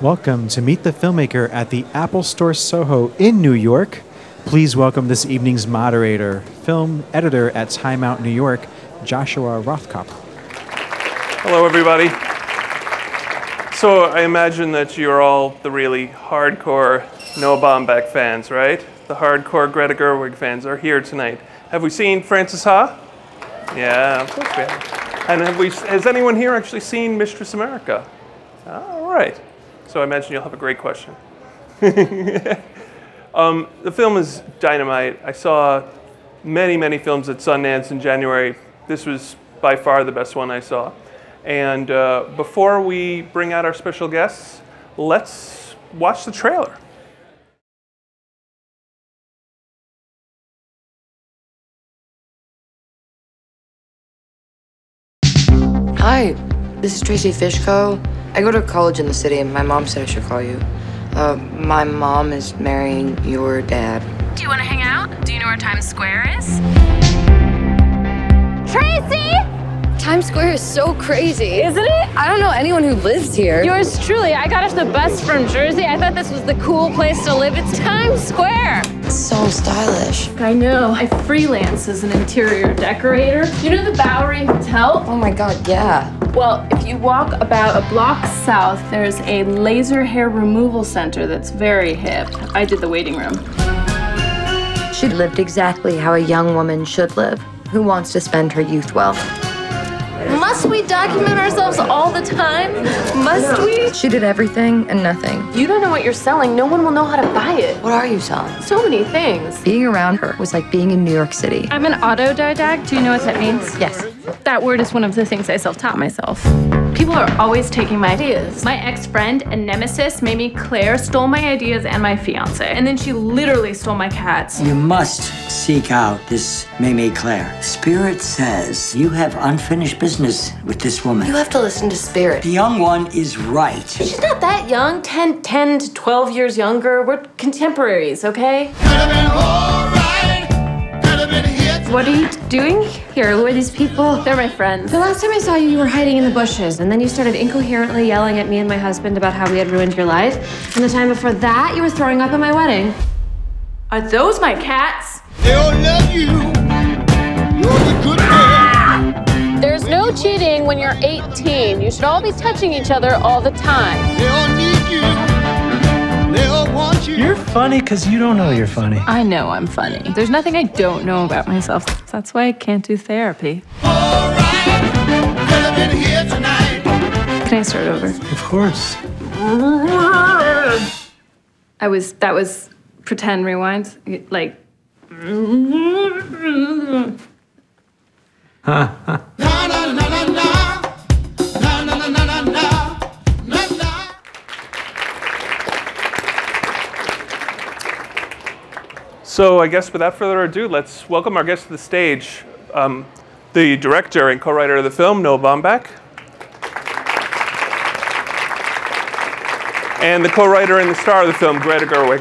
Welcome to Meet the Filmmaker at the Apple Store Soho in New York. Please welcome this evening's moderator, film editor at Time Out New York, Joshua Rothkopf. Hello, everybody. So I imagine that you're all the really hardcore Noah Baumbach fans, right? The hardcore Greta Gerwig fans are here tonight. Have we seen Frances Ha? Yeah, of course we have. And have we, has anyone here actually seen Mistress America? All right. So I imagine you'll have a great question. um, the film is dynamite. I saw many, many films at Sundance in January. This was by far the best one I saw. And uh, before we bring out our special guests, let's watch the trailer. Hi, this is Tracy Fishko. I go to college in the city, and my mom said I should call you. Uh, my mom is marrying your dad. Do you want to hang out? Do you know where Times Square is? Tracy! Times Square is so crazy. Isn't it? I don't know anyone who lives here. Yours truly. I got off the bus from Jersey. I thought this was the cool place to live. It's Times Square. so stylish. I know. I freelance as an interior decorator. You know the Bowery Hotel? Oh my god, yeah. Well, if you walk about a block south, there's a laser hair removal center that's very hip. I did the waiting room. She lived exactly how a young woman should live, who wants to spend her youth well. Must we document ourselves all the time? Must we? She did everything and nothing. You don't know what you're selling. No one will know how to buy it. What are you selling? So many things. Being around her was like being in New York City. I'm an autodidact. Do you know what that means? Yes. That word is one of the things I self taught myself. People are always taking my ideas. My ex friend and nemesis, Mamie Claire, stole my ideas and my fiance. And then she literally stole my cats. You must seek out this Mamie Claire. Spirit says you have unfinished business with this woman. You have to listen to Spirit. The young one is right. She's not that young 10, 10 to 12 years younger. We're contemporaries, okay? What are you doing here? Who are these people? They're my friends. The last time I saw you, you were hiding in the bushes, and then you started incoherently yelling at me and my husband about how we had ruined your life. And the time before that, you were throwing up at my wedding. Are those my cats? They'll love you. You're the good girl. There's no cheating when you're 18. You should all be touching each other all the time. Want you. You're funny because you don't know you're funny. I know I'm funny. There's nothing I don't know about myself. That's why I can't do therapy. all right. Could have been here tonight. Can I start over? Of course. I was that was pretend rewind. Like Na So I guess without further ado, let's welcome our guest to the stage, um, the director and co-writer of the film, Noah Baumbach. And the co-writer and the star of the film, Greta Gerwig.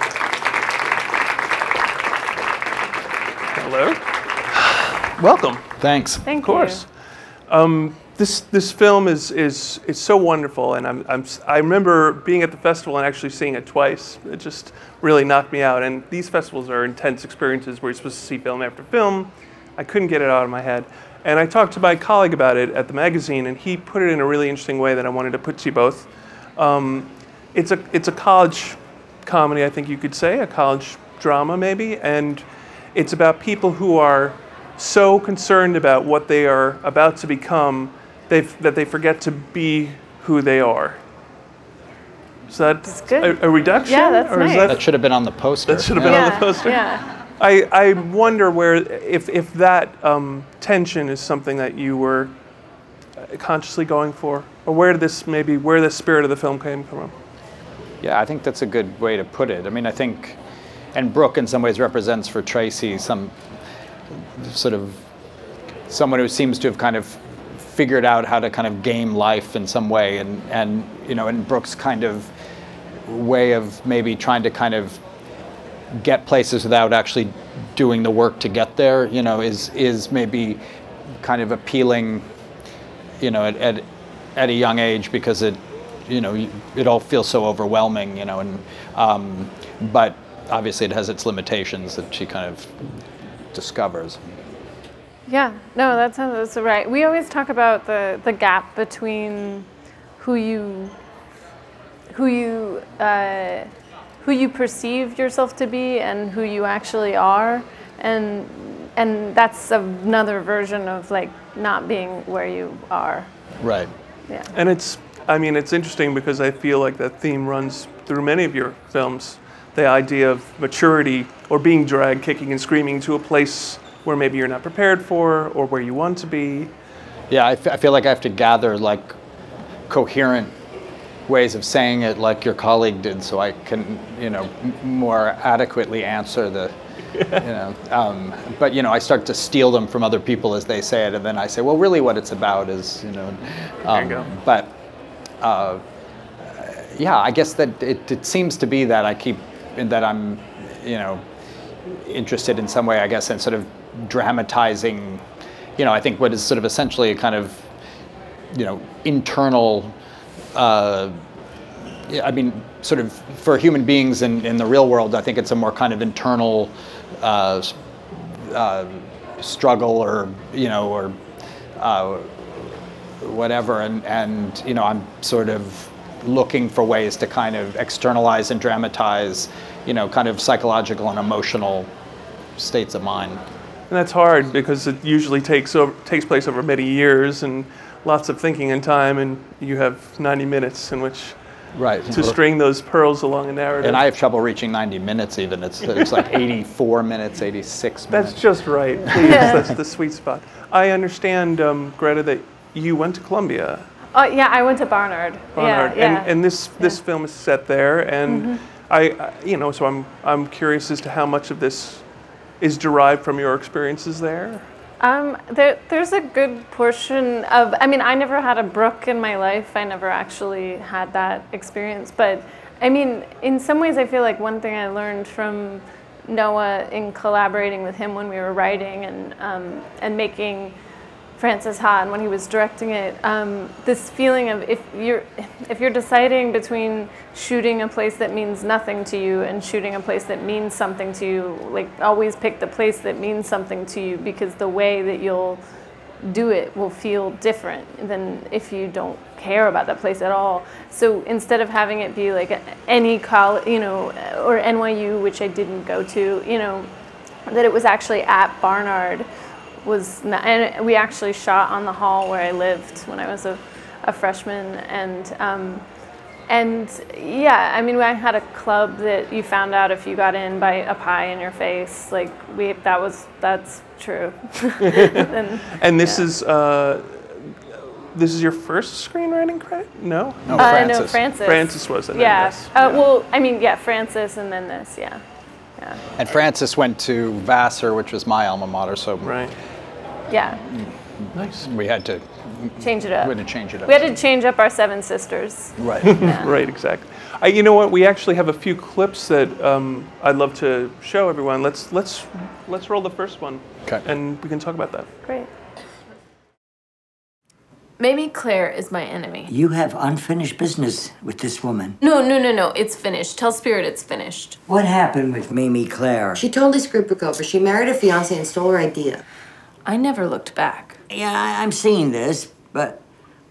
Hello. Welcome. Thanks. thank Of course. Um, this this film is is is so wonderful, and I'm, I'm I remember being at the festival and actually seeing it twice. It just really knocked me out. And these festivals are intense experiences where you're supposed to see film after film. I couldn't get it out of my head. And I talked to my colleague about it at the magazine, and he put it in a really interesting way that I wanted to put to you both. Um, it's a it's a college comedy, I think you could say, a college drama maybe, and it's about people who are so concerned about what they are about to become they that they forget to be who they are. Is that good. A, a reduction? Yeah, that's or is nice. that- That should have been on the poster. that should have been on the poster. Yeah. I, I wonder where if, if that um, tension is something that you were uh, consciously going for, or where did this maybe where the spirit of the film came from? Yeah, I think that's a good way to put it. I mean, I think, and Brooke in some ways represents for Tracy some sort of someone who seems to have kind of figured out how to kind of game life in some way, and and you know, in Brooke's kind of way of maybe trying to kind of get places without actually doing the work to get there, you know, is is maybe kind of appealing, you know, at, at, at a young age because it you know, it all feels so overwhelming, you know, and um, but obviously it has its limitations that she kind of discovers. Yeah, no, that sounds that's right. We always talk about the, the gap between who you who you uh, who you perceive yourself to be and who you actually are, and and that's another version of like not being where you are. Right. Yeah. And it's, I mean, it's interesting because I feel like that theme runs through many of your films. The idea of maturity or being dragged kicking and screaming to a place where maybe you're not prepared for or where you want to be. Yeah, I, f- I feel like I have to gather like coherent ways of saying it, like your colleague did, so I can, you know, m- more adequately answer the, you know. Um, but you know, I start to steal them from other people as they say it, and then I say, well, really, what it's about is, you know. Um, you go. But uh, yeah, I guess that it, it seems to be that I keep that I'm, you know, interested in some way, I guess, in sort of dramatizing, you know, I think what is sort of essentially a kind of, you know, internal, uh, I mean, sort of for human beings in, in the real world, I think it's a more kind of internal uh, uh, struggle or, you know, or uh, whatever. And, and, you know, I'm sort of looking for ways to kind of externalize and dramatize, you know, kind of psychological and emotional states of mind. And that's hard because it usually takes over, takes place over many years and lots of thinking and time, and you have 90 minutes in which Right. to string those pearls along a narrative. And I have trouble reaching 90 minutes even. It's, it's like 84 minutes, 86 minutes. That's just right. Please, that's the sweet spot. I understand, um, Greta, that you went to Columbia, Oh yeah, I went to Barnard. Barnard, Yeah, yeah. and, and this this film is set there, and Mhm. I, I, you know, so I'm I'm curious as to how much of this is derived from your experiences there. Um, there, there's a good portion of. I mean, I never had a Brooke in my life. I never actually had that experience. But I mean, in some ways, I feel like one thing I learned from Noah in collaborating with him when we were writing and um, and making Frances Ha and when he was directing it, um, this feeling of if you're if you're deciding between shooting a place that means nothing to you and shooting a place that means something to you, like always pick the place that means something to you because the way that you'll do it will feel different than if you don't care about that place at all. So instead of having it be like any college, you know, or NYU, which I didn't go to, you know, that it was actually at Barnard was n and we actually shot on the hall where I lived when I was a, a freshman and um, and yeah I mean I had a club that you found out if you got in by a pie in your face like we that was that's true and, And this is uh, this is your first screenwriting credit? No. uh, no Frances Frances was it? yeah Yes. uh, well I mean yeah Frances and then this yeah yeah And Frances went to Vassar, which was my alma mater, so right. Yeah Nice. we had to change it up We had to change it up. we had to change up our seven sisters Right. right, exactly. I, you know what? We actually have a few clips that um, I'd love to show everyone. Let's let's let's roll the first one, Okay. and we can talk about that. great Mamie Claire is my enemy. You have unfinished business with this woman. No, no, no, no. It's finished. Tell Spirit it's finished. What happened with Mamie Claire? She totally screwed Brooke over. She married her fiance and stole her idea. I never looked back. Yeah, I- I'm seeing this, but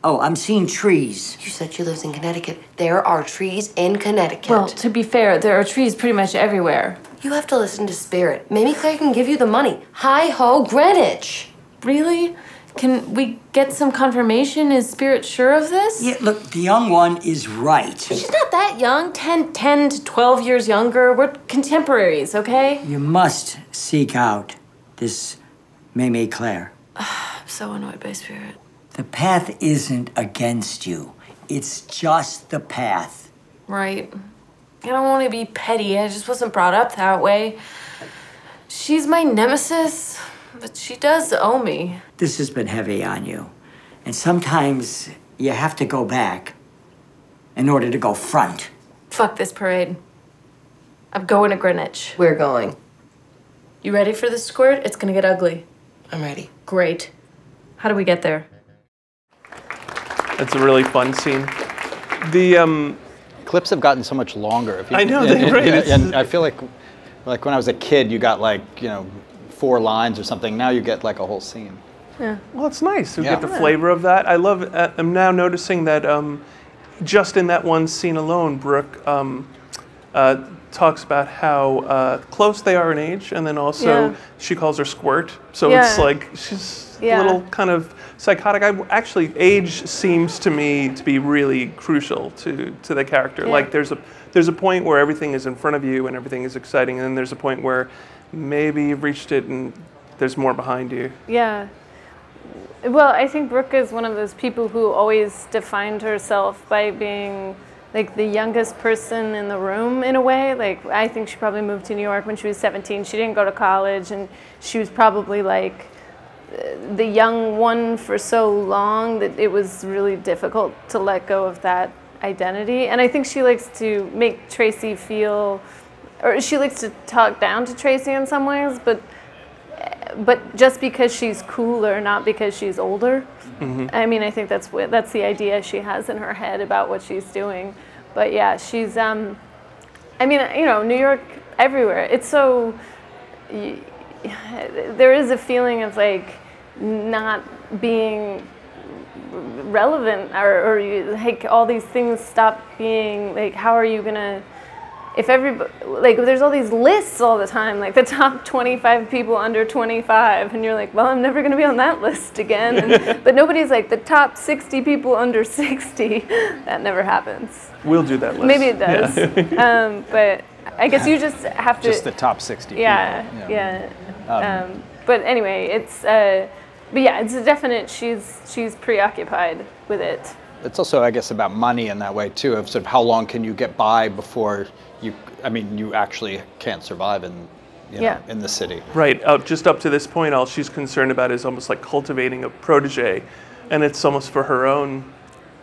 oh, I'm seeing trees. You said she lives in Connecticut. There are trees in Connecticut. Well, to be fair, there are trees pretty much everywhere. you have to listen to Spirit. Mamie Claire can give you the money. Hi ho, Greenwich. Really? Can we get some confirmation? Is Spirit sure of this? Yeah, look, the young one is right. She's not that young 10, 10 to 12 years younger. We're contemporaries, okay? You must seek out this Mamie Claire. I'm so annoyed by Spirit. The path isn't against you. It's just the path. Right. I don't want to be petty. I just wasn't brought up that way. She's my nemesis, but she does owe me. This has been heavy on you. And sometimes you have to go back in order to go front. Fuck this parade. I'm going to Greenwich. We're going. You ready for this squirt? It's gonna get ugly. I'm ready. Great. How do we get there? That's a really fun scene. The um, clips have gotten so much longer. If I know, and, they- and- right, and- and I feel like, like when I was a kid, you got like you know four lines or something. Now you get like a whole scene. Yeah. Well, it's nice to Yeah. get the flavor of that. I love. Uh, I'm now noticing that um, just in that one scene alone, Brooke um, uh, talks about how uh, close they are in age, and then also Yeah. she calls her squirt. So it's like she's Yeah. a little kind of psychotic. I, actually, age seems to me to be really crucial to to the character. Yeah. Like there's a there's a point where everything is in front of you and everything is exciting, and then there's a point where maybe you've reached it and there's more behind you. Yeah. Well, I think Brooke is one of those people who always defined herself by being like the youngest person in the room in a way. Like I think she probably moved to New York when she was 17. She didn't go to college and she was probably like the young one for so long that it was really difficult to let go of that identity. And I think she likes to make Tracy feel or she likes to talk down to Tracy in some ways, but but just because she's cooler, not because she's older. I mean, I think that's that's the idea she has in her head about what she's doing. But yeah, she's. Um, I mean, you know, New York everywhere. It's so. y- There is a feeling of like not being relevant, or, or you, like all these things stop being like. How are you gonna? If everybody like there's all these lists all the time like the top 25 people under 25 and you're like well i'm never going to be on that list again. And, but nobody's like the top 60 people under 60 that never happens. We'll do that list. maybe it does. Um, but i guess you just have to Just the top 60 yeah people. yeah, um, but anyway it's uh, but yeah it's a definite she's she's preoccupied with it. It's also, I guess, about money in that way too. Of sort of how long can you get by before you? I mean, you actually can't survive in, you know, Yeah. in the city. Right. Uh, just up to this point, all she's concerned about is almost like cultivating a protege, and it's almost for her own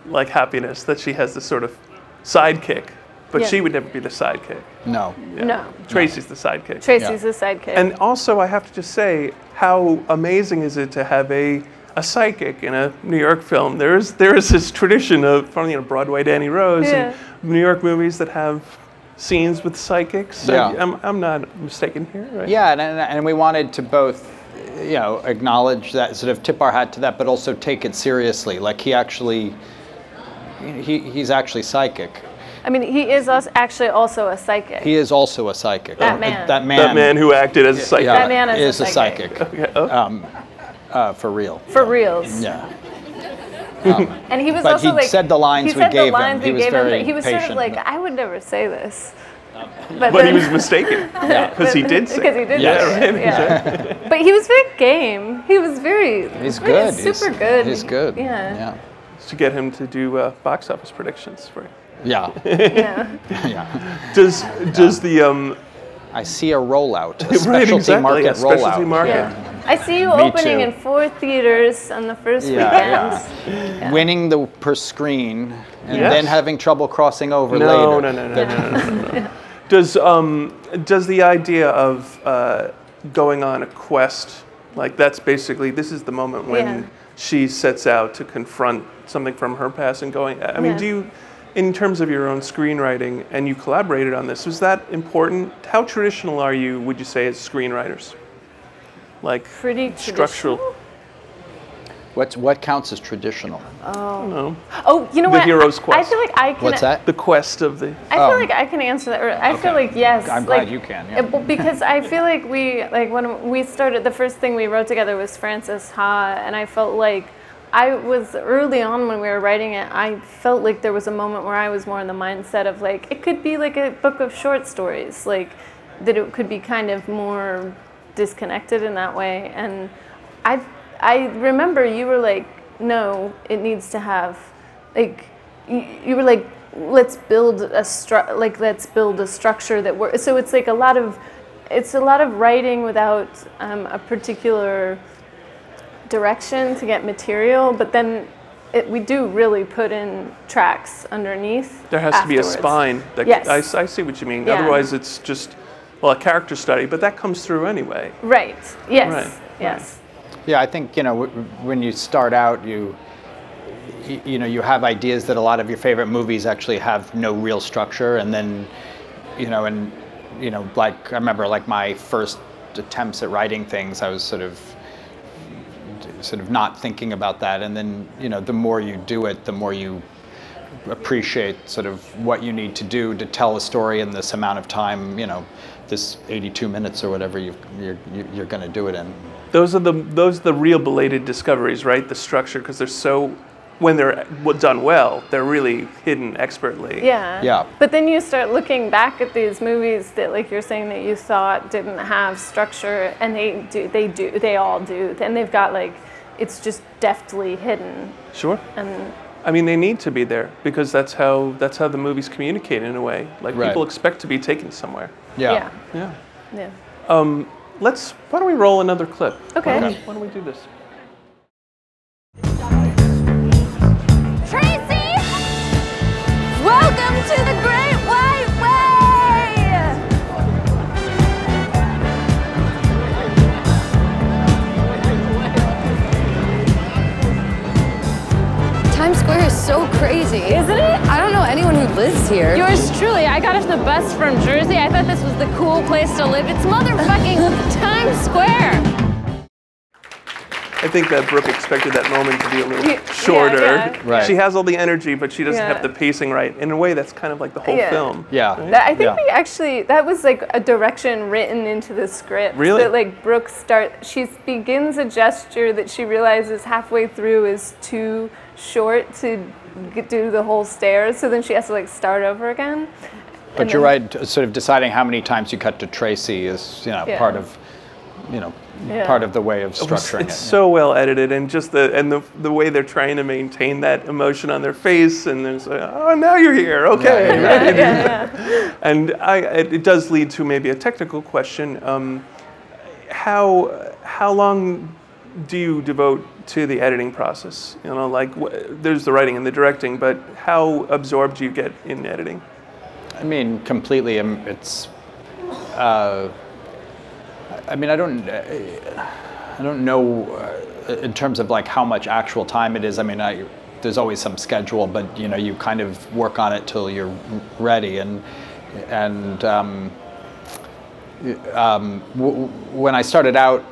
like happiness that she has this sort of sidekick. But Yeah. she would never be the sidekick. No. no Tracy's the sidekick. tracy's the sidekick And also, I have to just say, how amazing is it to have a a psychic in a New York film? There's there is this tradition of from you know Broadway Danny Rose Yeah. and New York movies that have scenes with psychics. Yeah. I'm, I'm not mistaken here, right? Yeah, and, and, and we wanted to both, you know, acknowledge that, sort of tip our hat to that, but also take it seriously. Like he actually, he, he's actually psychic. i mean he is us actually also a psychic He is also a psychic. That Uh, man. That man. That man who acted as a psychic. yeah, That man is a a psychic. psychic. Okay. Oh. Um, uh, for real. for reals Yeah. And he was But also he like said the lines he we said gave the him. lines He was gave very him. He was sort of patient. like, I would never say this. But, But he was mistaken. Because he did say because he did. Yeah, say it, right, yeah. but he was very game. He was very. He's very- good. Super he's, good. He's good. Yeah. Yeah. to get him to do uh, box office predictions for you. Yeah. Yeah. yeah. Does does the um I see a rollout, a Right, specialty exactly, market yeah, specialty rollout. market. Yeah. I see you Me opening too. in four theaters on the first Yeah, weekend. Winning the per screen and Yes. then having trouble crossing over no, later. no no no no no no no. Does um does the idea of uh, going on a quest like that's basically this is the moment when Yeah. she sets out to confront something from her past and going I mean Yeah. do you in terms of your own screenwriting and you collaborated on this was that important how traditional are you would you say as screenwriters like Pretty structural traditional? What's what counts as traditional? Oh. No Oh, you know The what? The hero's I quest. feel like I can. What's that? the quest of the I Oh. feel like I can answer that. Or I feel like yes. I'm like, glad you can, yeah. uh, well, because I feel like we like when we started. The first thing we wrote together was Frances Ha, and I felt like I was early on when we were writing it. I felt like there was a moment where I was more in the mindset of like it could be like a book of short stories, like that it could be kind of more disconnected in that way. And I I remember you were like, no, it needs to have like you, you were like let's build a stru- like let's build a structure that works so it's like a lot of it's a lot of writing without um, a particular direction to get material but then it, we do really put in tracks underneath There has to be a spine. That, Yes. I see what you mean. Yeah. Otherwise, it's just, well, a character study, but that comes through anyway. right yes Right, yes Yeah, I think you know w- w- when you start out, you you know you have ideas that a lot of your favorite movies actually have no real structure, and then you know and you know like I remember like my first attempts at writing things, I was sort of sort of not thinking about that, and then you know the more you do it, the more you appreciate sort of what you need to do to tell a story in this amount of time. You know, this 82 minutes or whatever you you're, you're going to do it in. Those are the those are the real belated discoveries, right? The structure, because they're so when they're done well, they're really hidden expertly. Yeah. Yeah. But then you start looking back at these movies that, like you're saying, that you thought didn't have structure, and they do. They do. They all do, and they've got like, it's just deftly hidden, Sure. and I mean, they need to be there because that's how that's how the movies communicate in a way. Like Right. people expect to be taken somewhere. yeah, Yeah. yeah. Um, let's. Why don't we roll another clip? Okay. Why don't we, why don't we do this? Here. Yours truly. I got off the bus from Jersey. I thought this was the cool place to live. It's motherfucking Times Square. I think that Brooke expected that moment to be a little Yeah, shorter. yeah. Right. She has all the energy, but she doesn't Yeah. have the pacing right. In a way, that's kind of like the whole Yeah. film. Yeah. That, I think Yeah. we actually that was like a direction written into the script. Really? That like Brooke start she begins a gesture that she realizes halfway through is too short to g- do the whole stairs, so then she has to like start over again. But And you're then- right. Sort of deciding how many times you cut to Tracy is, you know, Yeah. part of, you know, Yeah. part of the way of It was- structuring it. it's so well edited, and just the and the the way they're trying to maintain that emotion on their face, and there's like, oh, now you're here, okay. Yeah, right? yeah, yeah. And I, it, it does lead to maybe a technical question. Um, how how long do you devote to the editing process? You know, like there's the writing and the directing, but how absorbed do you get in editing? I mean, completely. um, It's. Uh, I mean, I don't. uh, I don't know uh, in terms of like how much actual time it is. I mean, I there's always some schedule, but you know, you kind of work on it till you're ready, and and um, um, w- when I started out,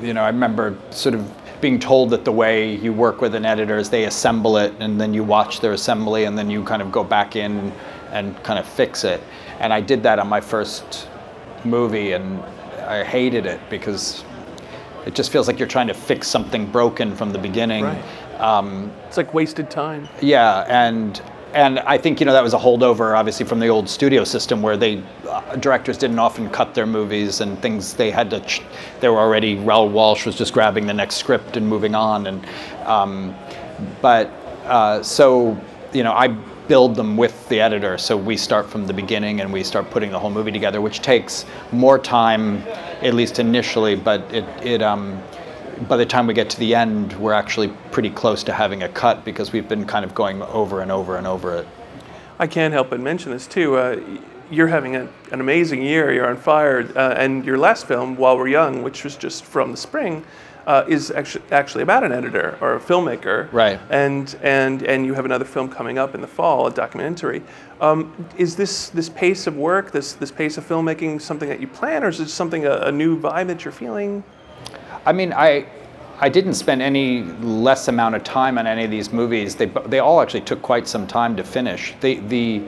you know, I remember sort of being told that the way you work with an editor is they assemble it and then you watch their assembly and then you kind of go back in and kind of fix it. And I did that on my first movie and I hated it because it just feels like you're trying to fix something broken from the beginning. Right. Um, It's like wasted time. yeah, and and I think you know that was a holdover, obviously, from the old studio system where they uh, directors didn't often cut their movies and things. They had to. Ch- they were already. Raoul Walsh was just grabbing the next script and moving on, and um, but uh, so you know I build them with the editor. So we start from the beginning and we start putting the whole movie together, which takes more time, at least initially. But it it um, by the time we get to the end, we're actually pretty close to having a cut because we've been kind of going over and over and over it. I can't help but mention this too. Uh, you're having a, an amazing year. You're on fire, uh, and your last film, While We're Young, which was just from the spring, uh, is actually actually about an editor or a filmmaker. Right. And and and you have another film coming up in the fall, a documentary. Um, is this this pace of work, this this pace of filmmaking, something that you plan, or is it something a, a new vibe that you're feeling? I mean, I I didn't spend any less amount of time on any of these movies. They they all actually took quite some time to finish. They the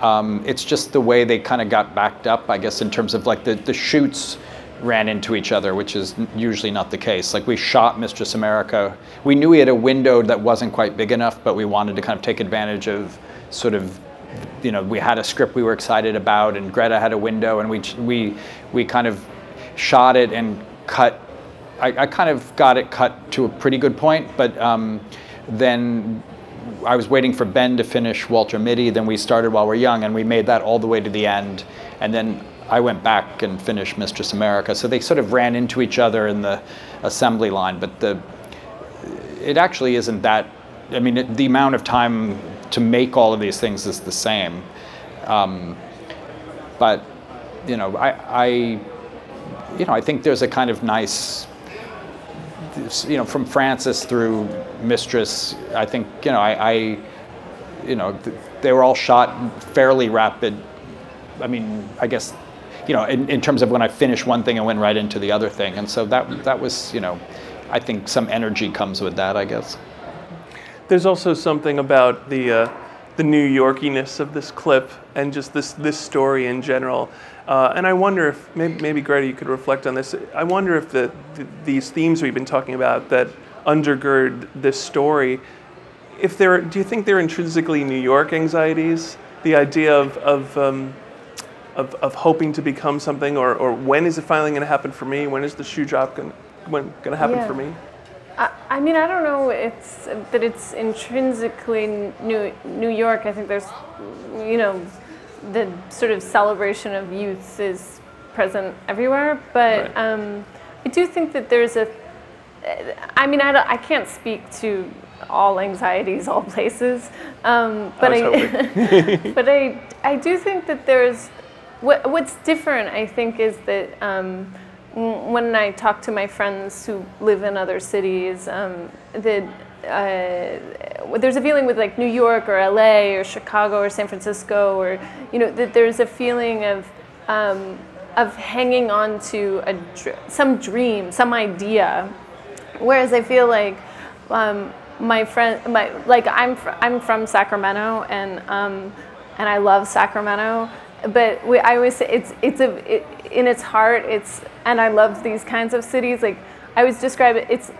um, it's just the way they kind of got backed up, I guess, in terms of like the the shoots ran into each other, which is usually not the case. Like we shot Mistress America. We knew we had a window that wasn't quite big enough, but we wanted to kind of take advantage of sort of you know, we had a script we were excited about, and Greta had a window, and we we we kind of shot it and cut. I, I kind of got it cut to a pretty good point, but um, then I was waiting for Ben to finish Walter Mitty. Then we started while we're young, and we made that all the way to the end, and then I went back and finished Mistress America. So they sort of ran into each other in the assembly line, but the it actually isn't that. I mean, it, the amount of time to make all of these things is the same. Um, but you know, I, I, you know, I think there's a kind of nice. You know, from Frances through Mistress, I think, you know, I, I you know, they were all shot fairly rapid. I mean, I guess, you know, in, in terms of when I finished one thing and went right into the other thing, and so that that was, you know, I think some energy comes with that, I guess. There's also something about the uh, the New Yorkiness of this clip and just this this story in general. Uh, and I wonder if maybe, maybe Greta, you could reflect on this. I wonder if the, the these themes we've been talking about that undergird this story, if they're, do you think they're intrinsically New York anxieties? The idea of of um, of, of hoping to become something, or, or when is it finally going to happen for me? When is the shoe drop going going to happen Yeah. for me? I, I mean, I don't know. It's that it's intrinsically New New York. I think there's, you know, the sort of celebration of youth is present everywhere. But Right. um, I do think that there's a. I mean, I, don't, I can't speak to all anxieties, all places. Um, but was I, but I, I do think that there's what, what's different. I think is that um, when I talk to my friends who live in other cities, um, that uh, there's a feeling with like New York or LA or Chicago or San Francisco or you know that there's a feeling of um, of hanging on to a dr- some dream, some idea. Whereas I feel like um, my friend, my like I'm fr- I'm from Sacramento and um, and I love Sacramento, but we, I always say it's it's a it, in its heart it's and I love these kinds of cities. Like I always describe it, it's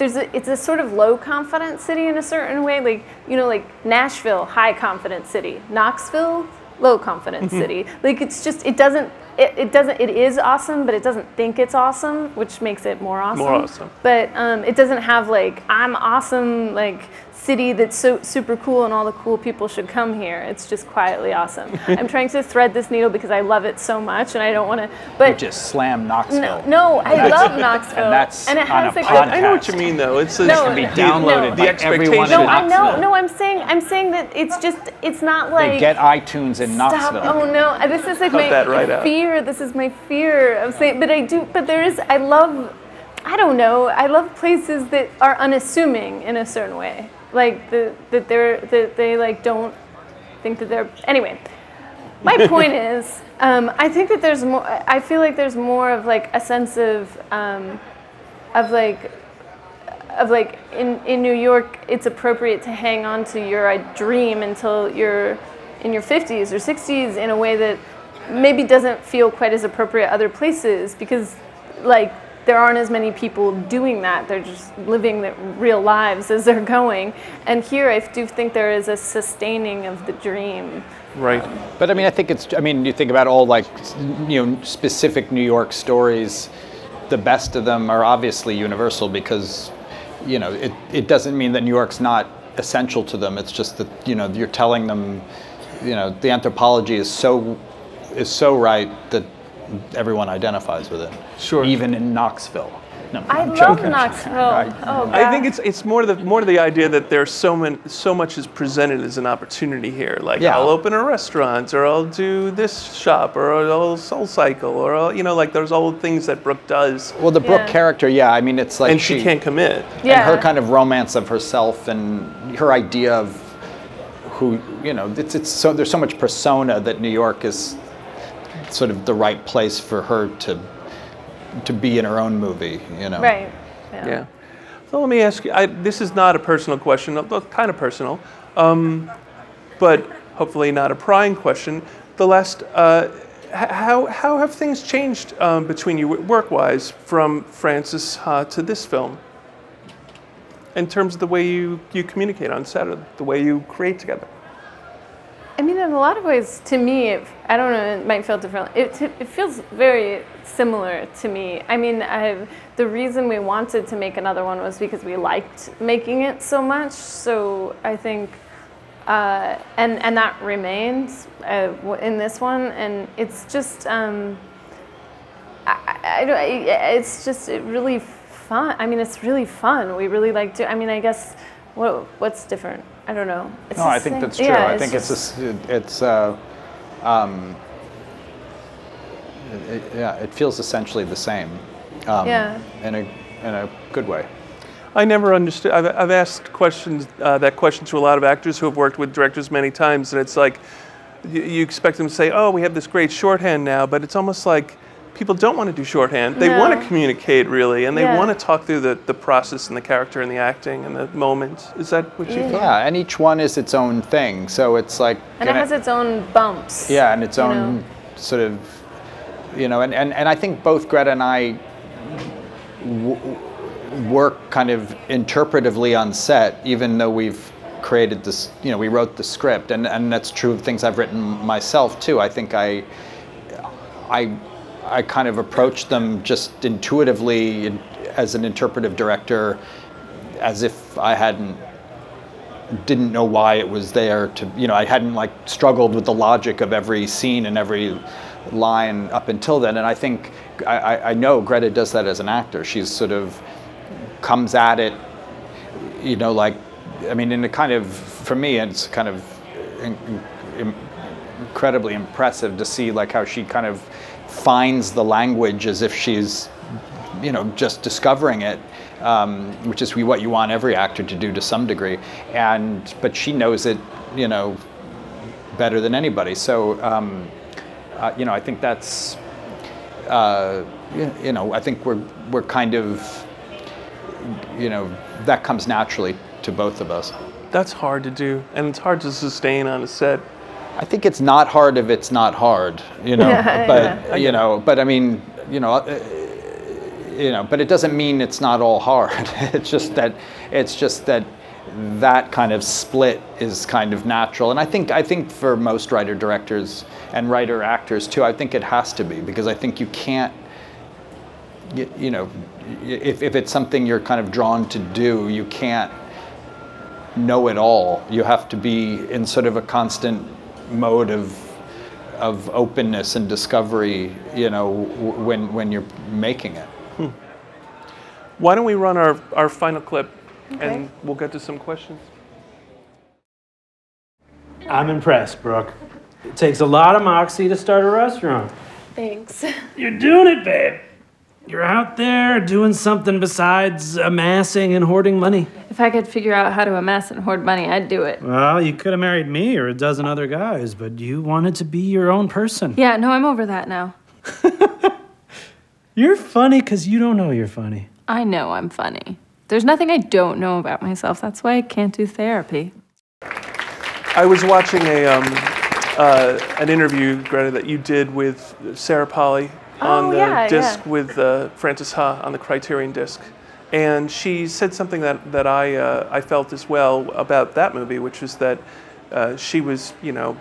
there's a, it's a sort of low confidence city in a certain way. Like you know, like Nashville, high confidence city. Knoxville, low confidence city. Like it's just it doesn't it, it doesn't it is awesome, but it doesn't think it's awesome, which makes it more awesome. More awesome. But um, it doesn't have like I'm awesome like city that's so super cool and all the cool people should come here. It's just quietly awesome. I'm trying to thread this needle because I love it so much and I don't want to. You But just slam Knoxville. no, no, I That's- love Knoxville. and that's and it on has a like podcast. I know what you mean, though. It's a, No, can be downloaded no. The expectation- No, I know. No, I'm saying I'm saying that it's just it's not like They get iTunes in Stop. Knoxville. Oh no, Uh, this is like Cut my that right out. fear. This is my fear of saying, but I do. But there is. I love. I don't know. I love places that are unassuming in a certain way, like the that they're that they like don't think that they're anyway. My point is, um, I think that there's more. I feel like there's more of like a sense of, um, of like, of like in in New York, it's appropriate to hang on to your uh, dream until you're in your 50s or 60s in a way that maybe doesn't feel quite as appropriate other places because like there aren't as many people doing that they're just living their real lives as they're going and here i do think there is a sustaining of the dream right. Um, but I mean, I think it's. I mean, you think about all like, you know, specific New York stories. The best of them are obviously universal because, you know, it, it doesn't mean that New York's not essential to them. It's just that you know you're telling them, you know, the anthropology is so is so right that everyone identifies with it. Sure. Even in Knoxville. No, i I'm love joking. knoxville I- oh God. I think it's it's more the more the idea that there's so many so much is presented as an opportunity here. Like Yeah. I'll open a restaurant, or I'll do this shop, or I'll soul cycle, or I'll, you know, like there's all the things that Brooke does, Well, the Brooke Yeah. character, yeah. I mean, it's like and she, can't commit. Yeah. and her kind of romance of herself and her idea of who you know it's, it's so there's so much persona that New York is sort of the right place for her to to be in her own movie you know right Yeah. So let me ask you. I, this is not a personal question, although kind of personal, um, but hopefully not a prying question. The last, uh, how how have things changed um, between you work-wise from Frances Ha to this film? In terms of the way you, you communicate on set, or the way you create together. In a lot of ways, to me, it, I don't know, it might feel different. It, it feels very similar to me. I mean, I've, the reason we wanted to make another one was because we liked making it so much. So I think, uh, and, and that remains uh, in this one. And it's just, um, I, I, it's just really fun. I mean, it's really fun. We really like to, I mean, I guess, what, what's different? I don't know. It's no I think same- that's true yeah, I think it's just- it's uh, um, it, it- yeah it feels essentially the same um, Yeah. and it, in a good way. I never understood. I've, I've asked questions uh, that question to a lot of actors who have worked with directors many times, and it's like you, you expect them to say, "Oh, we have this great shorthand now," but it's almost like people don't want to do shorthand. They want to communicate really, and they Yeah. want to talk through the, the process and the character and the acting and the moments. Is that what you? Yeah. thought? Yeah, and each one is its own thing. So it's like And it gonna- has its own bumps. Yeah, and its own know. sort of, you know, and, and, and I think both Greta and I w- work kind of interpretively on set, even though we've created this, you know, we wrote the script, and, and that's true of things I've written myself too. I think I, I, I kind of approached them just intuitively as an interpretive director, as if I hadn't didn't know why it was there to you know i hadn't like struggled with the logic of every scene and every line up until then. And i think i, I- know greta does that as an actor. She's sort of comes at it you know like i mean in a kind of for me it's kind of in, in- incredibly impressive to see like how she kind of finds the language as if she's you know just discovering it um, which is what you want every actor to do to some degree and but she knows it you know better than anybody so um, uh, you know i think that's uh, you, know i think we're we're kind of you know that comes naturally to both of us That's hard to do, and it's hard to sustain on a set. I think it's not hard if it's not hard, you know. Yeah, but yeah. you know, but I mean, you know, uh, you know, but it doesn't mean it's not all hard. it's just that it's just that that kind of split is kind of natural, and I think I think for most writer directors and writer actors too, I think it has to be because I think you can't. You, you know, if, if it's something you're kind of drawn to do, you can't know it all. You have to be in sort of a constant mode of of openness and discovery. You know, when when you're making it. Hmm. Why don't we run our, our final clip, Okay. and we'll get to some questions. I'm impressed, Brooke. It takes a lot of moxie to start a restaurant. Thanks. You're doing it, babe. You're out there doing something besides amassing and hoarding money. If I could figure out how to amass and hoard money, I'd do it. Well, you could have married me or a dozen other guys, but you wanted to be your own person. Yeah, no, I'm over that now. You're funny because you don't know you're funny. I know I'm funny. There's nothing I don't know about myself. That's why I can't do therapy. I was watching a um, uh, an interview, Greta, that you did with Sarah Polley on Oh, the yeah, disc yeah. with uh, Frances Ha on the Criterion disc, and she said something that that I uh, I felt as well about that movie, which was that uh, she was you know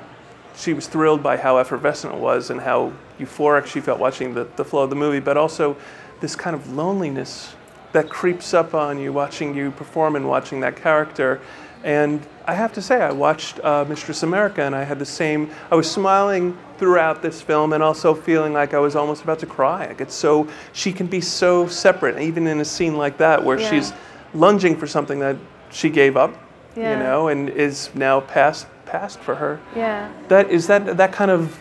she was thrilled by how effervescent it was and how euphoric she felt watching the, the flow of the movie, but also this kind of loneliness that creeps up on you watching you perform and watching that character. And I have to say, I watched uh, Mistress America and I had the same, I was smiling throughout this film and also feeling like I was almost about to cry. Like it's so, she can be so separate, even in a scene like that where Yeah. she's lunging for something that she gave up, Yeah. you know, and is now past, past for her. Yeah. That is that that kind of.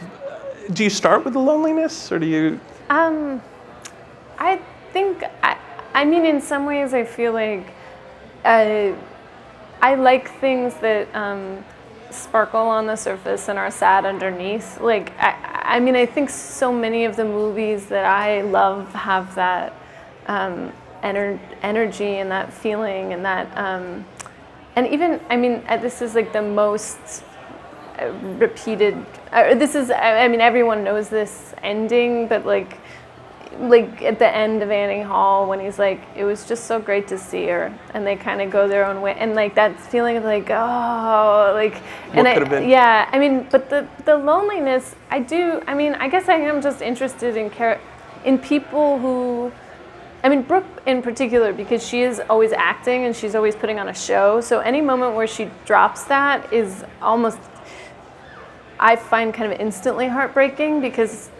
Do you start with the loneliness, or do you? Um, I think I, I mean, in some ways, I feel like uh, I like things that um, sparkle on the surface and are sad underneath. Like, I, I mean, I think so many of the movies that I love have that um, ener- energy and that feeling and that. Um, and even, I mean, uh, this is like the most uh, repeated. Uh, this is, I I mean, everyone knows this ending, but like, like at the end of Annie Hall when he's like, it was just so great to see her, and they kind of go their own way, and like that feeling of like, oh, like, and What I, been? yeah, I mean, but the the loneliness, I do, I mean, I guess I am just interested in care, in people who. I mean, Brooke in particular, because she is always acting and she's always putting on a show. So any moment where she drops that is almost, I find kind of instantly heartbreaking because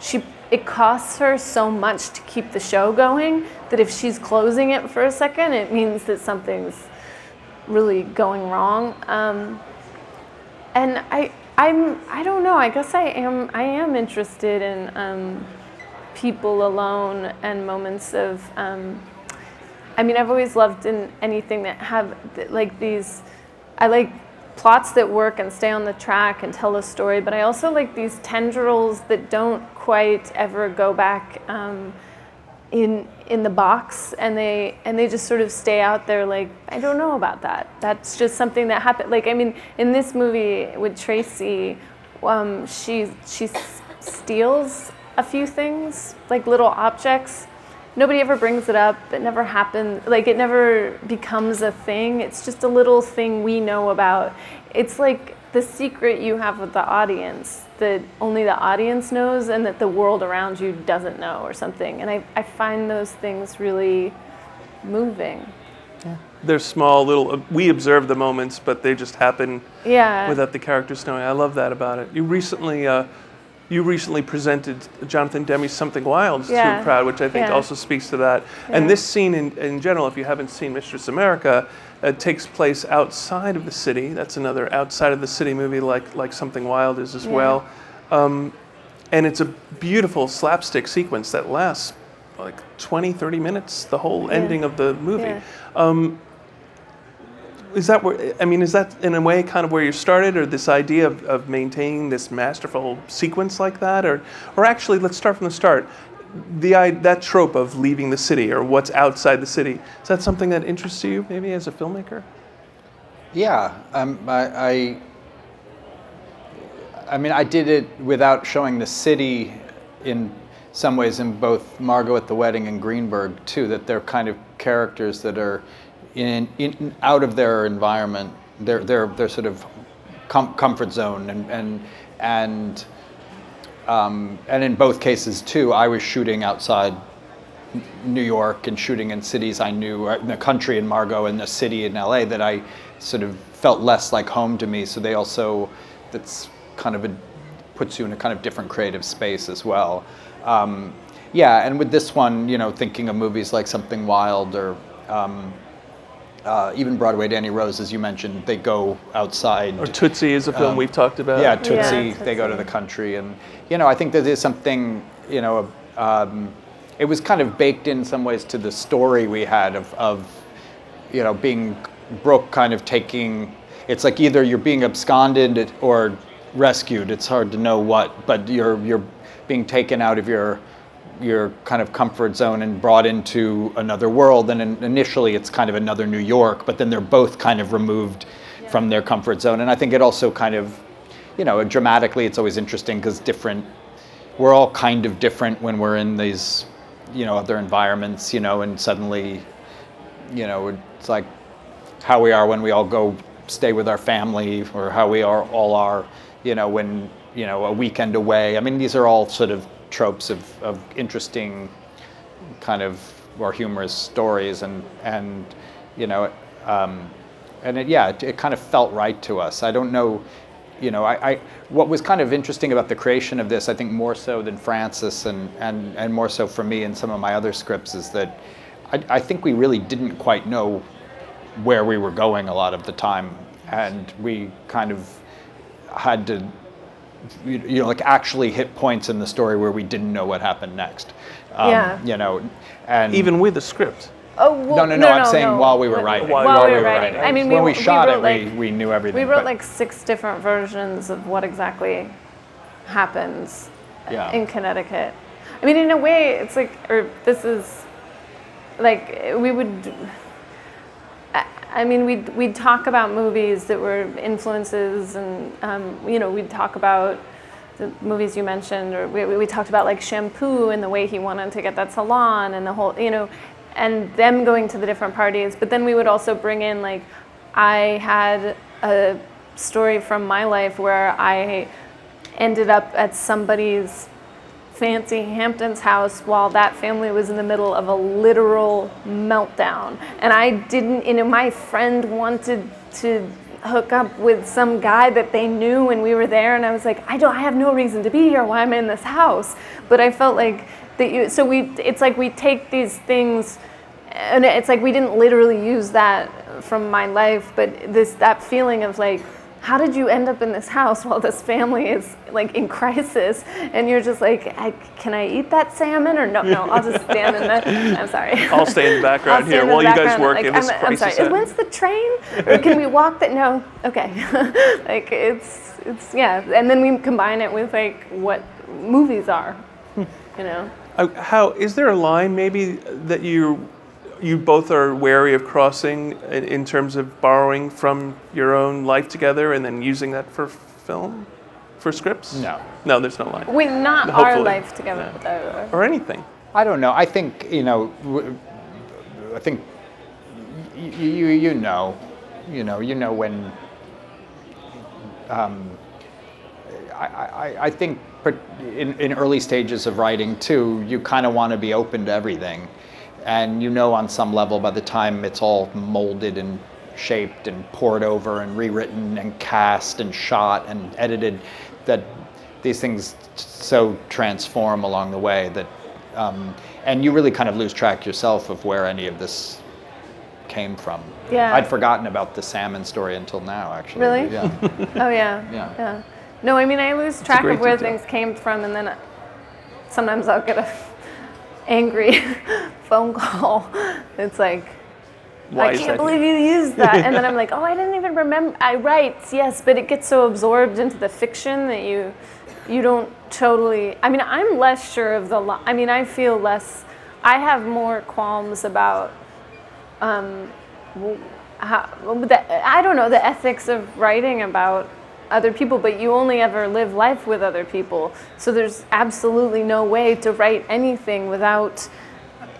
she it costs her so much to keep the show going that if she's closing it for a second, it means that something's really going wrong. Um, and I I'm I don't know. I guess I am I am interested in um, people alone and moments of um, I mean, I've always loved in anything that have like these. I like plots that work and stay on the track and tell a story, but I also like these tendrils that don't quite ever go back um, in in the box, and they and they just sort of stay out there. Like I don't know about that. That's just something that happened. Like I mean, in this movie with Tracy, um, she she steals a few things, like little objects. Nobody ever brings it up. It never happens. Like it never becomes a thing. It's just a little thing we know about. It's like the secret you have with the audience that only the audience knows and that the world around you doesn't know or something. And I, I find those things really moving. Yeah. They're small little. uh, We observe the moments, but they just happen Yeah. without the characters knowing. I love that about it. You recently, uh, you recently presented Jonathan Demme's "Something Wild" to a crowd, which I think Yeah. also speaks to that. Yeah. And this scene, in, in general, if you haven't seen Mistress America, uh, takes place outside of the city. That's another outside of the city movie, like like "Something Wild" is as Yeah. well. Um, and it's a beautiful slapstick sequence that lasts like 20, 30 minutes, the whole Yeah. ending of the movie. Yeah. Um, is that where, I mean, is that in a way kind of where you started, or this idea of, of maintaining this masterful sequence like that? Or, or actually, let's start from the start. The, that trope of leaving the city or what's outside the city, is that something that interests you maybe as a filmmaker? Yeah, um, I, I, I mean, I did it without showing the city in some ways in both Margot at the Wedding and Greenberg too. That they're kind of characters that are in, in out of their environment. They're they're sort of com- comfort zone and and and um, and in both cases too, I was shooting outside New York and shooting in cities I knew, uh, in the country in Margot and the city in LA that I sort of felt less like home to me. So they also, that's kind of a, puts you in a kind of different creative space as well. Um, yeah, and with this one, you know, thinking of movies like Something Wild or um, uh, even Broadway Danny Rose, as you mentioned, they go outside. Or Tootsie is a film Um, we've talked about. Yeah, Yeah, Tootsie, they go to the country, and you know, I think there is something. You know, um, it was kind of baked in some ways to the story we had of, of you know, being Brooke kind of taking. It's like either you're being absconded or rescued. It's hard to know what, but you're you're being taken out of your your kind of comfort zone and brought into another world. And in, initially, it's kind of another New York, but then they're both kind of removed from their comfort zone. And I think it also kind of, you know, dramatically, it's always interesting because different. We're all kind of different when we're in these, you know, other environments, you know, and suddenly, you know, it's like how we are when we all go stay with our family or how we are all are, you know, when, you know, a weekend away. I mean, these are all sort of tropes of, of interesting kind of or humorous stories and, and you know, um, and it, yeah, it, it kind of felt right to us. I don't know, you know, I, I, what was kind of interesting about the creation of this, I think more so than Frances and, and, and more so for me in some of my other scripts, is that I, I think we really didn't quite know where we were going a lot of the time, and we kind of had to, you you know, like actually hit points in the story where we didn't know what happened next. Um, Yeah. You know, and Even with the script. Oh, well, no, no, no, I'm saying while we were When- writing. While, we were writing. I mean, when we, we, shot wrote it, like, we, we knew everything. We wrote but- like six different versions of what exactly happens Yeah. in Connecticut. I mean, in a way, it's like, or this is like we would. I- mean, we'd, we'd talk about movies that were influences, and um, you know, we'd talk about the movies you mentioned, or we we talked about like shampoo and the way he wanted to get that salon and the whole, you know, and them going to the different parties. But then we would also bring in like, I had a story from my life where I ended up at somebody's fancy Hamptons house while that family was in the middle of a literal meltdown. And I didn't, you know, my friend wanted to hook up with some guy that they knew when we were there and I was like, I don't I have no reason to be here. Why am I in this house? But I felt like that you so we it's like we take these things and it's like we didn't literally use that from my life, but this that feeling of like how did you end up in this house while this family is like in crisis? And you're just like, I, can I eat that salmon or no? No, I'll just stand in the. I'm sorry. I'll stay in the background here while the you guys work like, in this I'm, I'm crisis. sorry. at- When's the train? Or can we walk that? No. Okay. like it's it's yeah, and then we combine it with like what movies are. You know. Uh, how is there a line maybe that you you both are wary of crossing in, in terms of borrowing from your own life together and then using that for film, for scripts? No. No, there's no line. We're not our life together though. Or anything. I don't know. I think you know. I think you you, you know, you know, you know when. Um, I, I, I think per- in, in early stages of writing too, you kind of want to be open to everything, and you know on some level by the time it's all molded and shaped and poured over and rewritten and cast and shot and edited, that these things so transform along the way that, um, and you really kind of lose track yourself of where any of this came from. Yeah. I'd forgotten about the salmon story until now, actually. Really? Yeah. Oh yeah. Yeah. Yeah. No, I mean I lose track of where detail. things came from, and then sometimes I'll get a angry phone call. It's like. Why I can't believe you used that. And then I'm like, oh, I didn't even remember. I write, yes, but it gets so absorbed into the fiction that you, you don't totally. I mean, I'm less sure of the. I mean, I feel less. I have more qualms about. Um, how, the, I don't know the ethics of writing about other people, but you only ever live life with other people. So there's absolutely no way to write anything without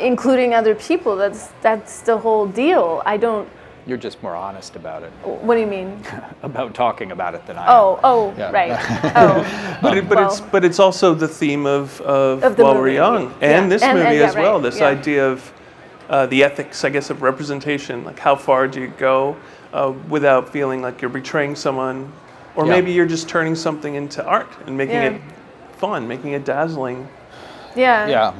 including other people. That's that's the whole deal. I don't. You're just more honest about it, What do you mean? about talking about it than I am. Oh, oh, Yeah. right. Oh, But, it, but it's but it's also the theme of, of, Of the While We're movie, Young yeah. and this And- movie and- yeah, as well. right, This yeah. idea of uh, the ethics, I guess, of representation. Like how far do you go uh, without feeling like you're betraying someone, or Yeah. maybe you're just turning something into art and making Yeah. it fun, making it dazzling. yeah. Yeah,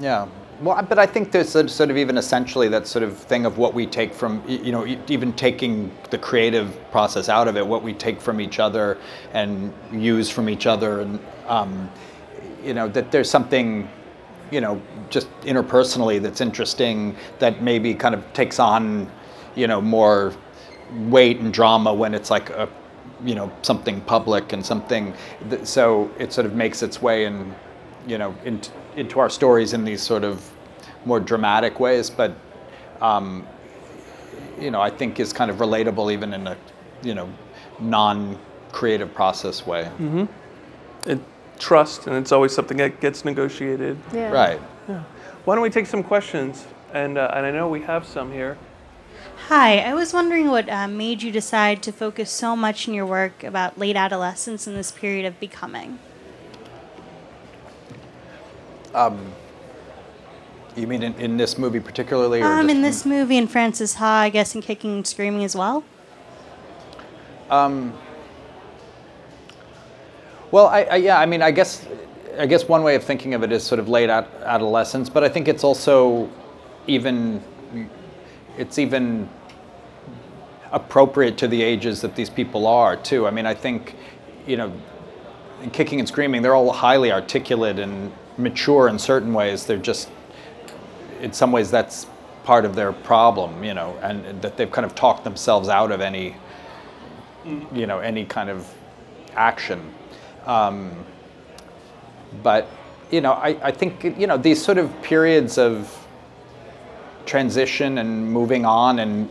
yeah. Well, but I think there's a sort of even essentially that sort of thing of what we take from, you know, e- even taking the creative process out of it, what we take from each other and use from each other, and um, you know that there's something, you know, just interpersonally that's interesting that maybe kind of takes on, you know, more weight and drama when it's like a, you know, something public and something. That, so it sort of makes its way in, you know, into, into our stories in these sort of more dramatic ways, but. Um, you know, I think is kind of relatable even in a, you know, non-creative process way. Mm-hmm. And trust, and it's always something that gets negotiated. Yeah. Right. Yeah. Why don't we take some questions? And uh, and I know we have some here. Hi, I was wondering what uh, made you decide to focus so much in your work about late adolescence in this period of becoming. Um, you mean in, in this movie particularly? Or Um, in this movie, and Frances Ha, I guess, in Kicking and Screaming as well. Um, well, I, I, yeah, I mean, I guess, I guess one way of thinking of it is sort of late ad- adolescence, but I think it's also even, it's even appropriate to the ages that these people are too. I mean, I think, you know, in Kicking and Screaming, they're all highly articulate and mature in certain ways. They're just, in some ways, that's part of their problem, you know, and that they've kind of talked themselves out of any you know any kind of action um, but you know I, I think you know these sort of periods of transition and moving on and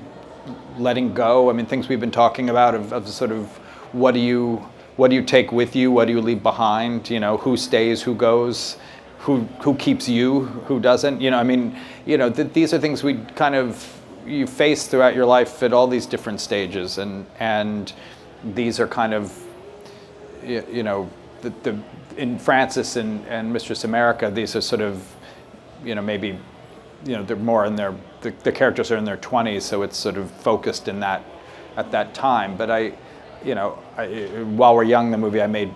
letting go. I mean things we've been talking about of, of sort of what do you what do you take with you? What do you leave behind? You know who stays who goes who who keeps you who doesn't? You know i mean you know th- these are things we kind of you face throughout your life at all these different stages. And and these are kind of you, know the, the in Frances and, and Mistress America these are sort of you know maybe you know they're more in their the, the characters are in their 20s so it's sort of focused in that at that time but I you know I, while we're young the movie I made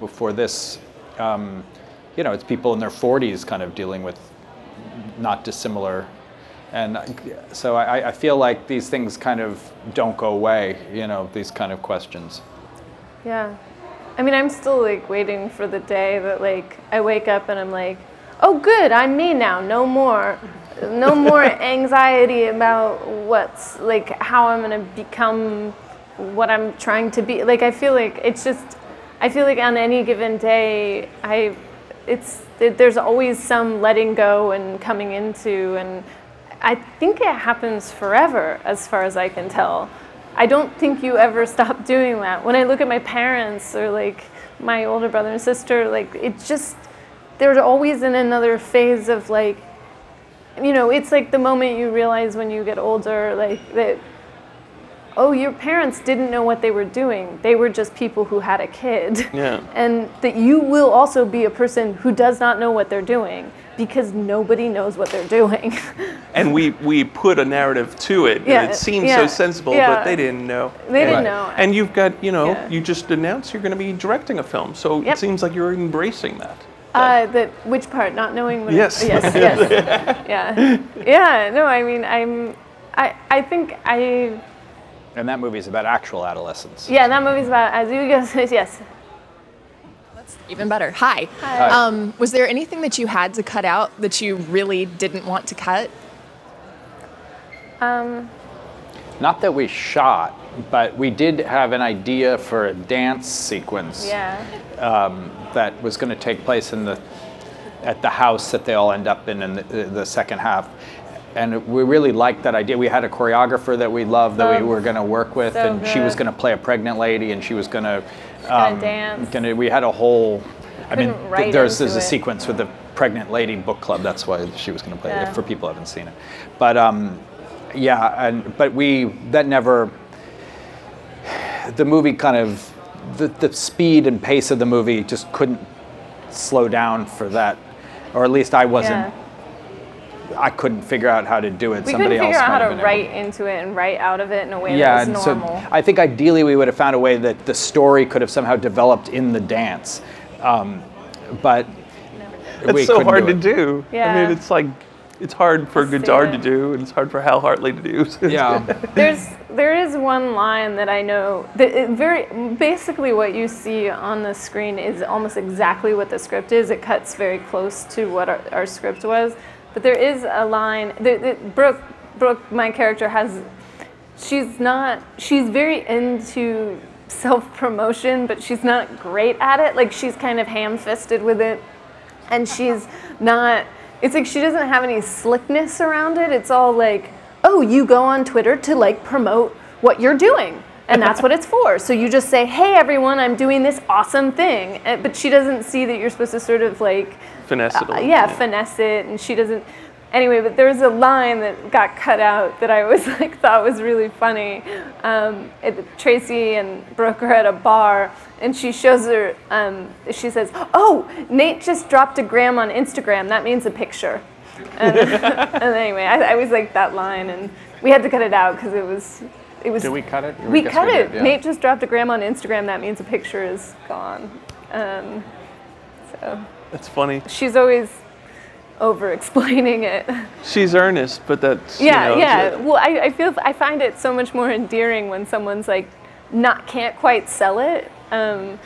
before this um, you know it's people in their 40s kind of dealing with not dissimilar And so I, I feel like these things kind of don't go away, you know, these kind of questions. Yeah. I mean, I'm still like waiting for the day that like I wake up and I'm like, oh, good, I'm me now. No more, no more anxiety about what's like how I'm gonna become what I'm trying to be. Like I feel like it's just, I feel like on any given day, I, it's it, there's always some letting go and coming into, and I think it happens forever, as far as I can tell. I don't think you ever stop doing that. When I look at my parents or like my older brother and sister, like it just they're always in another phase of like you know, it's like the moment you realize when you get older like that oh, your parents didn't know what they were doing. They were just people who had a kid. Yeah. And that you will also be a person who does not know what they're doing because nobody knows what they're doing. And we, we put a narrative to it. Yeah, and it seems yeah, so sensible, yeah. but they didn't know. They didn't know. And you've got, you know, you just announced you're going to be directing a film. So Yep. it seems like you're embracing that. Uh, that which part? Not knowing what. Yes. Yes. Yes. yeah. Yeah. No, I mean, I'm. I. I think I. And that movie is about actual adolescence. Yeah, that movie's about as you guys. Say yes. Even better. Hi. Hi. Um, was there anything that you had to cut out that you really didn't want to cut? Um. Not that we shot, but we did have an idea for a dance sequence Yeah. um, that was going to take place in the at the house that they all end up in in the, the second half. And we really liked that idea. We had a choreographer that we loved that we were going to work with, so and she was going to play a pregnant lady, and she was going to Gonna dance. Gonna, we had a whole. I mean, Couldn't there's there's a sequence with the pregnant lady book club. That's why she was going to play Yeah. it. For people who haven't seen it, but um, yeah, and but we that never. The movie kind of the the speed and pace of the movie just couldn't slow down for that, or at least I wasn't. Yeah. I couldn't figure out how to do it. We Somebody couldn't else figure out how to been able write into it and write out of it in a way yeah, that and was so. I think ideally we would have found a way that the story could have somehow developed in the dance, um, but It's we so hard do to it. do. I mean, it's like, it's hard for Godard to do, and it's hard for Hal Hartley to do. Yeah. There's there is one line that I know that it very basically what you see on the screen is almost exactly what the script is. It cuts very close to what our, our script was, but there is a line that, that Brooke Brooke my character has. She's not. She's very into self promotion, but she's not great at it. Like she's kind of ham fisted with it and she's not it's like she doesn't have any slickness around it it's all like oh you go on twitter to like promote what you're doing and that's what it's for so you just say hey everyone i'm doing this awesome thing but she doesn't see that you're supposed to sort of like Finesse it a uh, yeah, yeah. finesse it and she doesn't anyway but there was a line that got cut out that i was like thought was really funny um, it, tracy and brooke are at a bar and she shows her um, she says oh nate just dropped a gram on instagram that means a picture and, and anyway I, I was like that line and we had to cut it out because it was it was Did we cut it? we cut we it yeah. nate just dropped a gram on instagram that means a picture is gone um, so That's funny. she's always over explaining it. She's earnest, but that's Yeah, you know, yeah. it's Well, I, I feel I find it so much more endearing when someone's like not can't quite sell it. Um,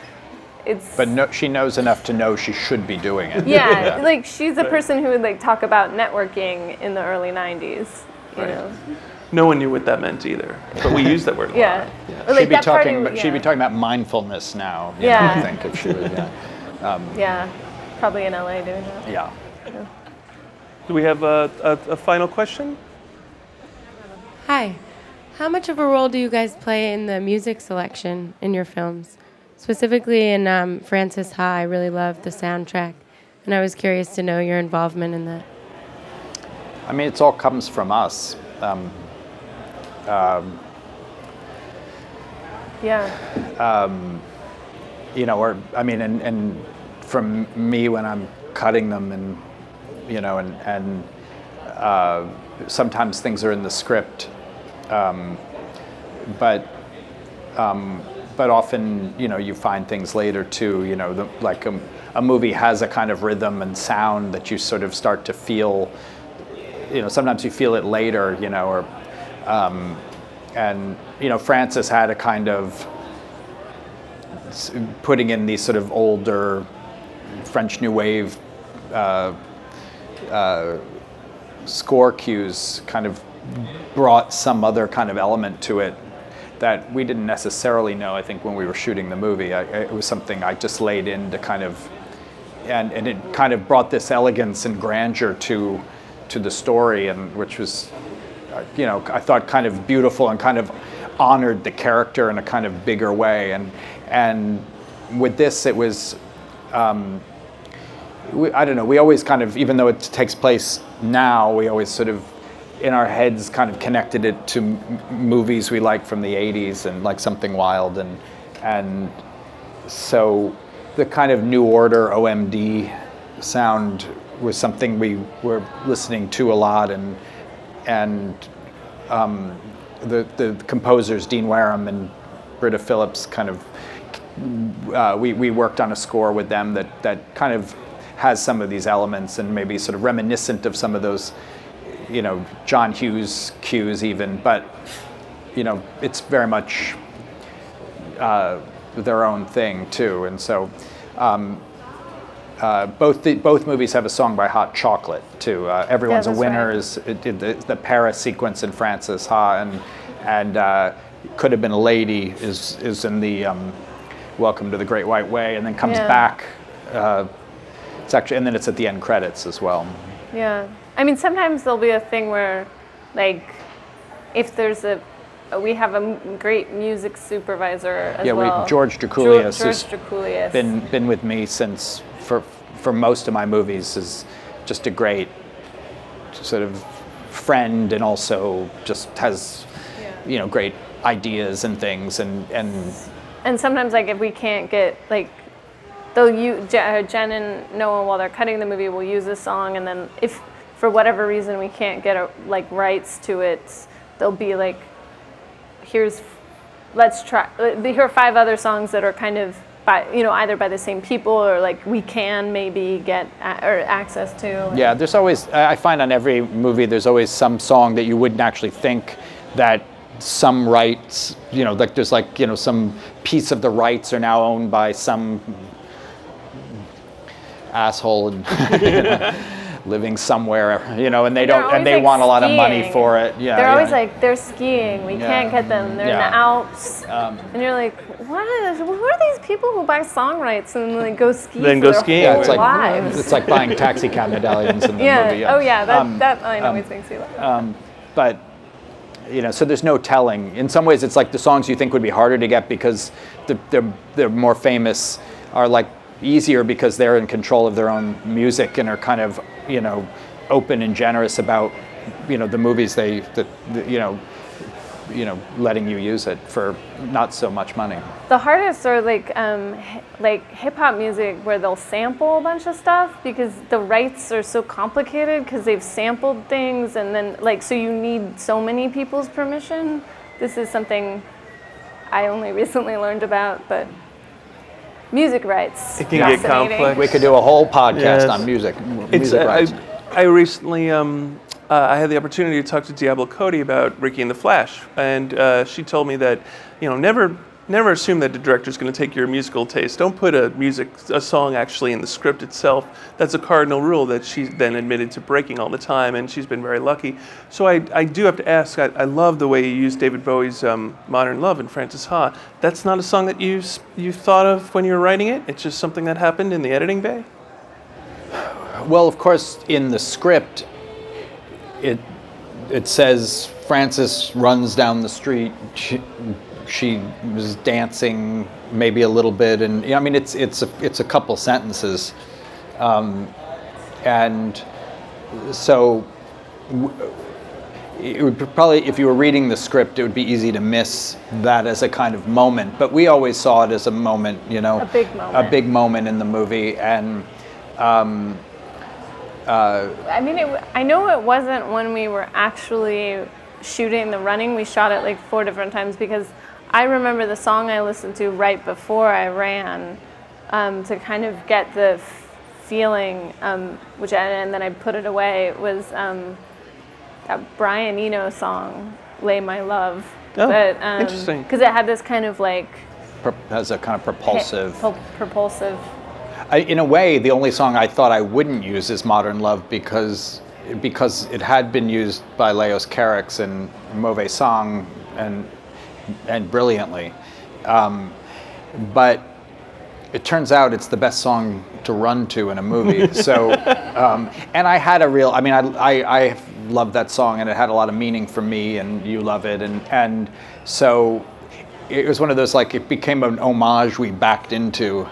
it's But no, she knows enough to know she should be doing it. yeah, like she's a person who would like talk about networking in the early '90s. You Right. know, no one knew what that meant either, but we use that word a yeah. lot. Or, like, she'd be that party- talking. About, She'd be talking about mindfulness now. you Yeah. know, I think if she was. Yeah. Um, Yeah, probably in LA doing that. yeah. Do we have a, a, a final question? Hi. How much of a role do you guys play in the music selection in your films? Specifically in um, Frances Ha, I really love the soundtrack, and I was curious to know your involvement in that. I mean, it's all comes from us. Um, um, Yeah. um, you know, or I mean, and, and from me when I'm cutting them, and you know, and and uh, sometimes things are in the script, um, but um, but often you know you find things later too. You know, the, like a, a movie has a kind of rhythm and sound that you sort of start to feel you know, sometimes you feel it later, you know, or, um, and you know, Frances had a kind of putting in these sort of older French New Wave uh, uh, score cues, kind of brought some other kind of element to it that we didn't necessarily know. I think when we were shooting the movie, I, it was something I just laid in to kind of, and, and it kind of brought this elegance and grandeur to to the story, and which was, uh, you know, I thought kind of beautiful and kind of honored the character in a kind of bigger way. And and with this, it was. Um, we, I don't know. We always kind of, even though it takes place now, we always sort of, in our heads, kind of connected it to m- movies we like from the '80s and like Something Wild, and and so the kind of New Order OMD sound was something we were listening to a lot, and and um, the the composers Dean Wareham and Britta Phillips kind of uh, we, we worked on a score with them that, that kind of has some of these elements and maybe sort of reminiscent of some of those, you know, John Hughes cues even, but, you know, it's very much uh, their own thing too. And so um, uh, both, the, both movies have a song by Hot Chocolate too. Uh, Everyone's a Winner right. is it did the, the Paris sequence in Frances Ha and, and uh, Could Have Been a Lady is, is in the um, Welcome to the Great White Way and then comes Yeah. back. It's actually, and then it's at the end credits as well. Yeah. I mean, sometimes there'll be a thing where, like, if there's a, we have a great music supervisor as yeah, well. we, George Drakoulias George has Drakoulias. been been with me since for for most of my movies. is just a great sort of friend and also just has you know great ideas and things and and And sometimes, like, if we can't get, like, they'll use, Jen and Noah, while they're cutting the movie, will use a song, and then if for whatever reason we can't get, a, like, rights to it, they'll be like, here's, let's try, uh, here are five other songs that are kind of, by, you know, either by the same people or, like, we can maybe get a, or access to. Yeah, there's always, I find on every movie, there's always some song that you wouldn't actually think that some rights, you know, like there's like, you know, some piece of the rights are now owned by some asshole and you know, living somewhere, you know, and they They're don't, and they like, want a lot of money skiing. for it. Yeah, They're yeah. always like, they're skiing. We Yeah. can't get them. They're in Yeah. the Alps. Um, and you're like, what is, who are these people who buy song rights and like go ski Then for go their skiing. whole Yeah, it's like lives? it's like buying taxi cab medallions in the yeah. movie. Oh yeah. That Um, that line um, always makes me laugh. Um, but you know, so there's no telling. In some ways, it's like the songs you think would be harder to get because the, they're they're more famous are like easier because they're in control of their own music and are kind of you know open and generous about you know the movies they that the, you know you know letting you use it for not so much money. The hardest are like um, hi- like hip hop music where they'll sample a bunch of stuff because the rights are so complicated because they've sampled things and then like so you need so many people's permission. This is something I only recently learned about, but music rights. It can get complex. We could do a whole podcast Yes. on music. It's, music uh, rights. I, I recently um, uh, I had the opportunity to talk to Diablo Cody about Ricki and the Flash, and uh, she told me that you know never never assume that the director's going to take your musical taste. Don't put a music a song actually in the script itself. That's a cardinal rule that she's then admitted to breaking all the time, and she's been very lucky. So I, I do have to ask. I, I love the way you use David Bowie's um, "Modern Love" in Frances Ha. That's not a song that you you thought of when you were writing it. It's just something that happened in the editing bay. Well, of course, in the script, it it says Frances runs down the street. She, she was dancing maybe a little bit, and I mean, it's it's a it's a couple sentences, um, and so. w- It would probably, if you were reading the script, it would be easy to miss that as a kind of moment. But we always saw it as a moment, you know, A big moment. a big moment in the movie, and um, uh, I mean, it, I know it wasn't when we were actually shooting the running. We shot it like four different times because I remember the song I listened to right before I ran um, to kind of get the f- feeling, um, which I, and then I put it away. Was um, that Brian Eno song, "Lay My Love." Oh, but, um, interesting. Because it had this kind of like has a kind of propulsive. pro- propulsive. I, in a way, the only song I thought I wouldn't use is "Modern Love" because because it had been used by Leos Carax in Mauvais Sang and and brilliantly, um, but it turns out it's the best song to run to in a movie. So, um, and I had a real, I mean, I, I, I love that song and it had a lot of meaning for me and you love it. And, and so it was one of those, like, it became an homage we backed into.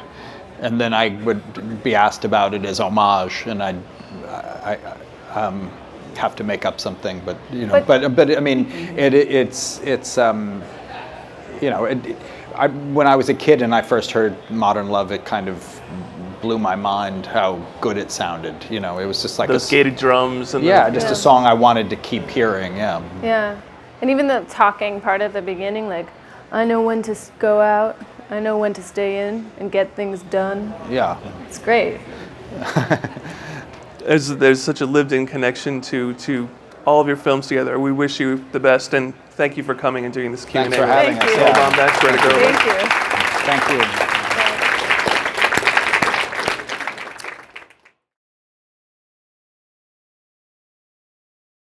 And then I would be asked about it as homage and I'd, I, I um, have to make up something, but, you know, But- but, but, I mean, it, it, it's, it's, um, you know, it, I, when I was a kid and I first heard Modern Love, it kind of blew my mind how good it sounded. You know, it was just like Those a, s- gated drums and yeah, the, just Yeah. a song I wanted to keep hearing. Yeah. Yeah, and even the talking part at the beginning, like, I know when to go out, I know when to stay in and get things done. Yeah. It's great. there's, there's such a lived-in connection to to all of your films together. We wish you the best and thank you for coming and doing this Q&A. Thanks for having Thank us. you. Yeah. Hold on, that's where to go. Thank you. Thank you.